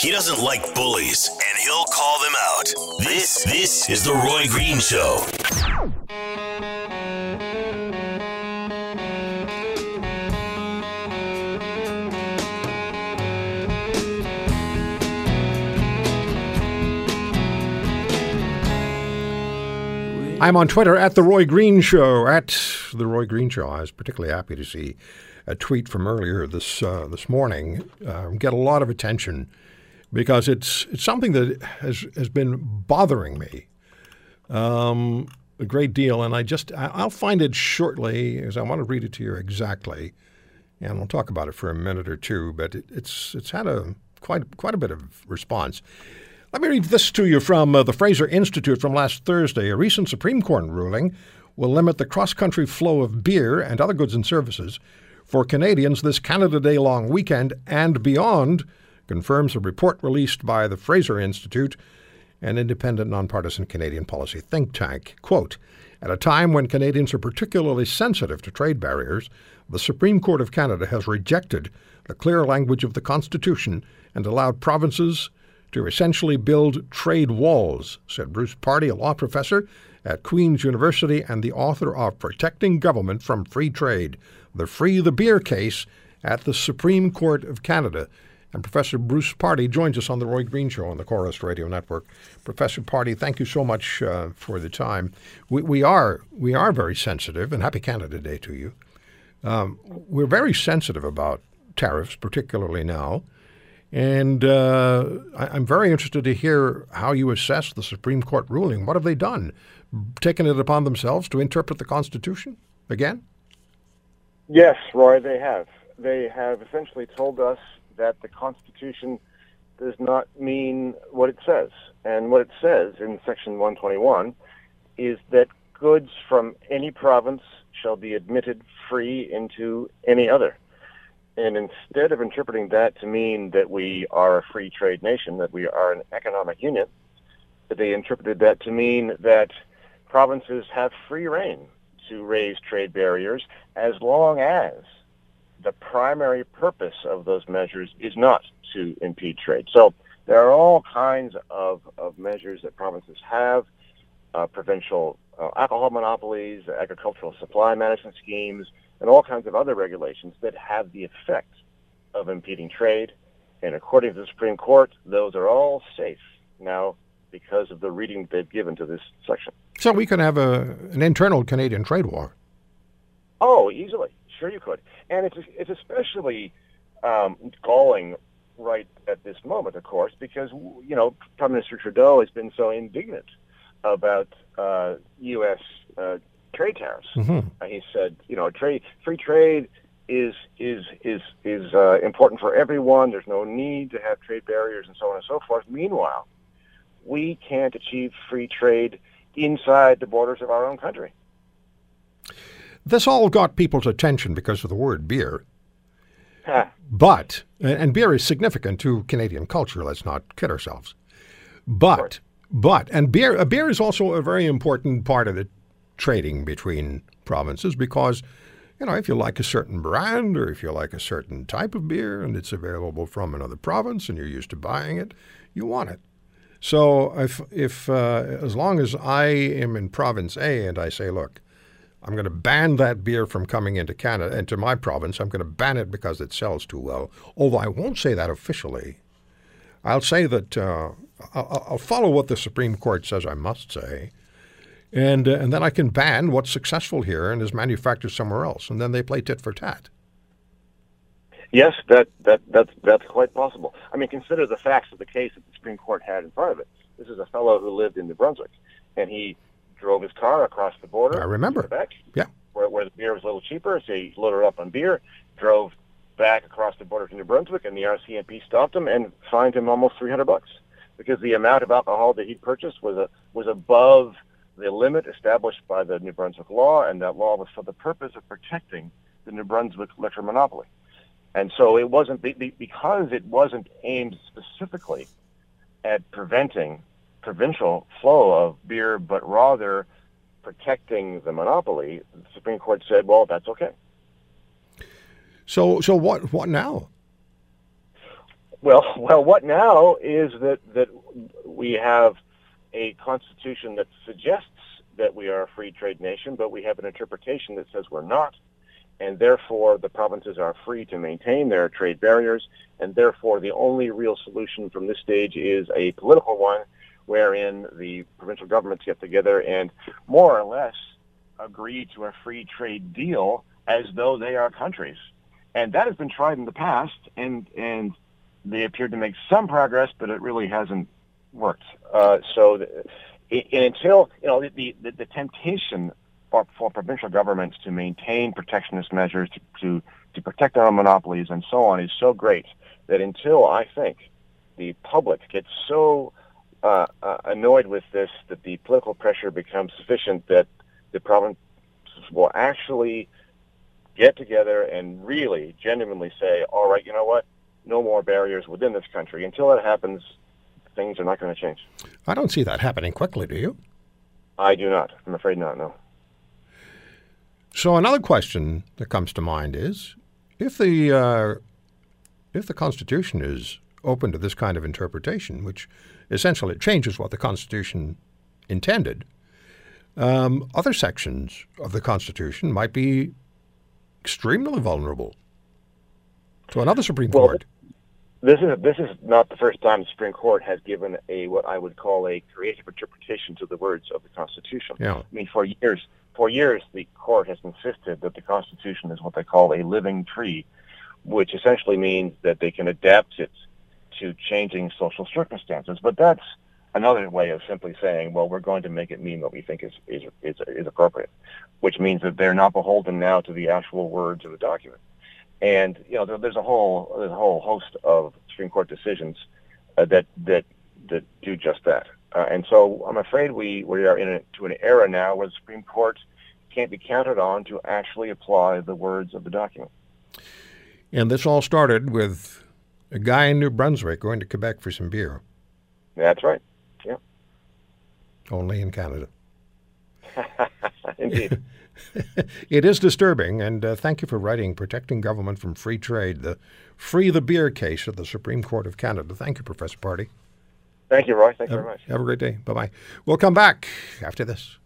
He doesn't like bullies, and he'll call them out. This this is the Roy Green Show. I'm on Twitter at The Roy Green Show. At The Roy Green Show. I was particularly happy to see a tweet from earlier this uh, this morning uh, get a lot of attention because it's it's something that has has been bothering me um, a great deal, and I just I'll find it shortly as I want to read it to you exactly, and we'll talk about it for a minute or two. But it, it's it's had a quite quite a bit of response. Let me read this to you from uh, the Fraser Institute from last Thursday. A recent Supreme Court ruling will limit the cross country flow of beer and other goods and services for Canadians this Canada Day long weekend and beyond, confirms a report released by the Fraser Institute, an independent nonpartisan Canadian policy think tank. Quote, at a time when Canadians are particularly sensitive to trade barriers, the Supreme Court of Canada has rejected the clear language of the Constitution and allowed provinces to essentially build trade walls, said Bruce Pardy, a law professor at Queen's University and the author of Protecting Government from Free Trade, the Free the Beer case at the Supreme Court of Canada. And Professor Bruce Pardy joins us on the Roy Green Show on the Corus Radio Network. Professor Pardy, thank you so much uh, for the time. We, we, are we are very sensitive, and Happy Canada Day to you. Um, we're very sensitive about tariffs, particularly now. And uh, I, am very interested to hear how you assess the Supreme Court ruling. What have they done? Taken it upon themselves to interpret the Constitution again? Yes, Roy, they have. They have essentially told us that the Constitution does not mean what it says. And what it says in Section 121 is that goods from any province shall be admitted free into any other. And instead of interpreting that to mean that we are a free trade nation, that we are an economic union, they interpreted that to mean that provinces have free reign to raise trade barriers as long as the primary purpose of those measures is not to impede trade. So there are all kinds of, of measures that provinces have, uh, provincial uh, alcohol monopolies, agricultural supply management schemes, and all kinds of other regulations that have the effect of impeding trade. And according to the Supreme Court, those are all safe now because of the reading they've given to this section. So we could have a, an internal Canadian trade war. Oh, easily. Sure you could. And it's, it's especially um, galling right at this moment, of course, because, you know, Prime Minister Trudeau has been so indignant about uh, U.S. Uh, trade tariffs. Mm-hmm. Uh, he said, you know, trade free trade is is is is uh, important for everyone. There's no need to have trade barriers and so on and so forth. Meanwhile, we can't achieve free trade inside the borders of our own country. This all got people's attention because of the word beer. But and beer is significant to Canadian culture. Let's not kid ourselves. But but and beer a beer is also a very important part of the trading between provinces because, you know, if you like a certain brand or if you like a certain type of beer and it's available from another province and you're used to buying it, you want it. So if, if uh, as long as I am in province A and I say, look, I'm going to ban that beer from coming into Canada, into my province. I'm going to ban it because it sells too well. Although I won't say that officially. I'll say that uh, I'll, I'll, follow what the Supreme Court says I must say, and uh, and then I can ban what's successful here and is manufactured somewhere else, and then they play tit for tat. Yes, that that that's that's quite possible. I mean, consider the facts of the case that the Supreme Court had in front of it. This is a fellow who lived in New Brunswick, and he drove his car across the border. I remember. to Quebec, Yeah. where, where the beer was a little cheaper, so he loaded up on beer, drove back across the border to New Brunswick, and the RCMP stopped him and fined him almost 300 bucks because the amount of alcohol that he'd purchased was a, was above the limit established by the New Brunswick law, and that law was for the purpose of protecting the New Brunswick liquor monopoly. And so it wasn't be- be- because it wasn't aimed specifically at preventing provincial flow of beer, but rather protecting the monopoly. The Supreme Court said, "Well, that's okay." So so what what now? Well, well, what now is that that we have a constitution that suggests that we are a free trade nation, but we have an interpretation that says we're not, and therefore the provinces are free to maintain their trade barriers, and therefore the only real solution from this stage is a political one, wherein the provincial governments get together and more or less agree to a free trade deal as though they are countries, and that has been tried in the past, and and they appeared to make some progress, but it really hasn't worked. Uh, so, the, and until you know the the, the temptation for, for provincial governments to maintain protectionist measures to, to to protect their own monopolies and so on is so great that until I think the public gets so uh, uh, annoyed with this that the political pressure becomes sufficient that the provinces will actually get together and really genuinely say, all right, you know what? No more barriers within this country. Until that happens, things are not going to change. I don't see that happening quickly, do you? I do not. I'm afraid not, no. So another question that comes to mind is if the uh, if the Constitution is open to this kind of interpretation, which essentially it changes what the Constitution intended, um, other sections of the Constitution might be extremely vulnerable to another Supreme Well, Court. This is this is not the first time the Supreme Court has given a what I would call a creative interpretation to the words of the Constitution. Yeah. I mean, for years, for years, the court has insisted that the Constitution is what they call a living tree, which essentially means that they can adapt it to changing social circumstances. But that's another way of simply saying, well, we're going to make it mean what we think is is is, is appropriate, which means that they're not beholden now to the actual words of the document. And you know, there, there's a whole there's a whole host of Supreme Court decisions uh, that that that do just that. Uh, and so I'm afraid we we are in a, to an era now where the Supreme Court can't be counted on to actually apply the words of the document. And this all started with a guy in New Brunswick going to Quebec for some beer, That's right. Yeah, only in Canada. indeed. It is disturbing, and uh, thank you for writing Protecting Government from Free Trade, the Free the Beer case of the Supreme Court of Canada. Thank you, Professor Pardy. Thank you, Roy. Thank you very much. have a great day. Bye bye. We'll come back after this.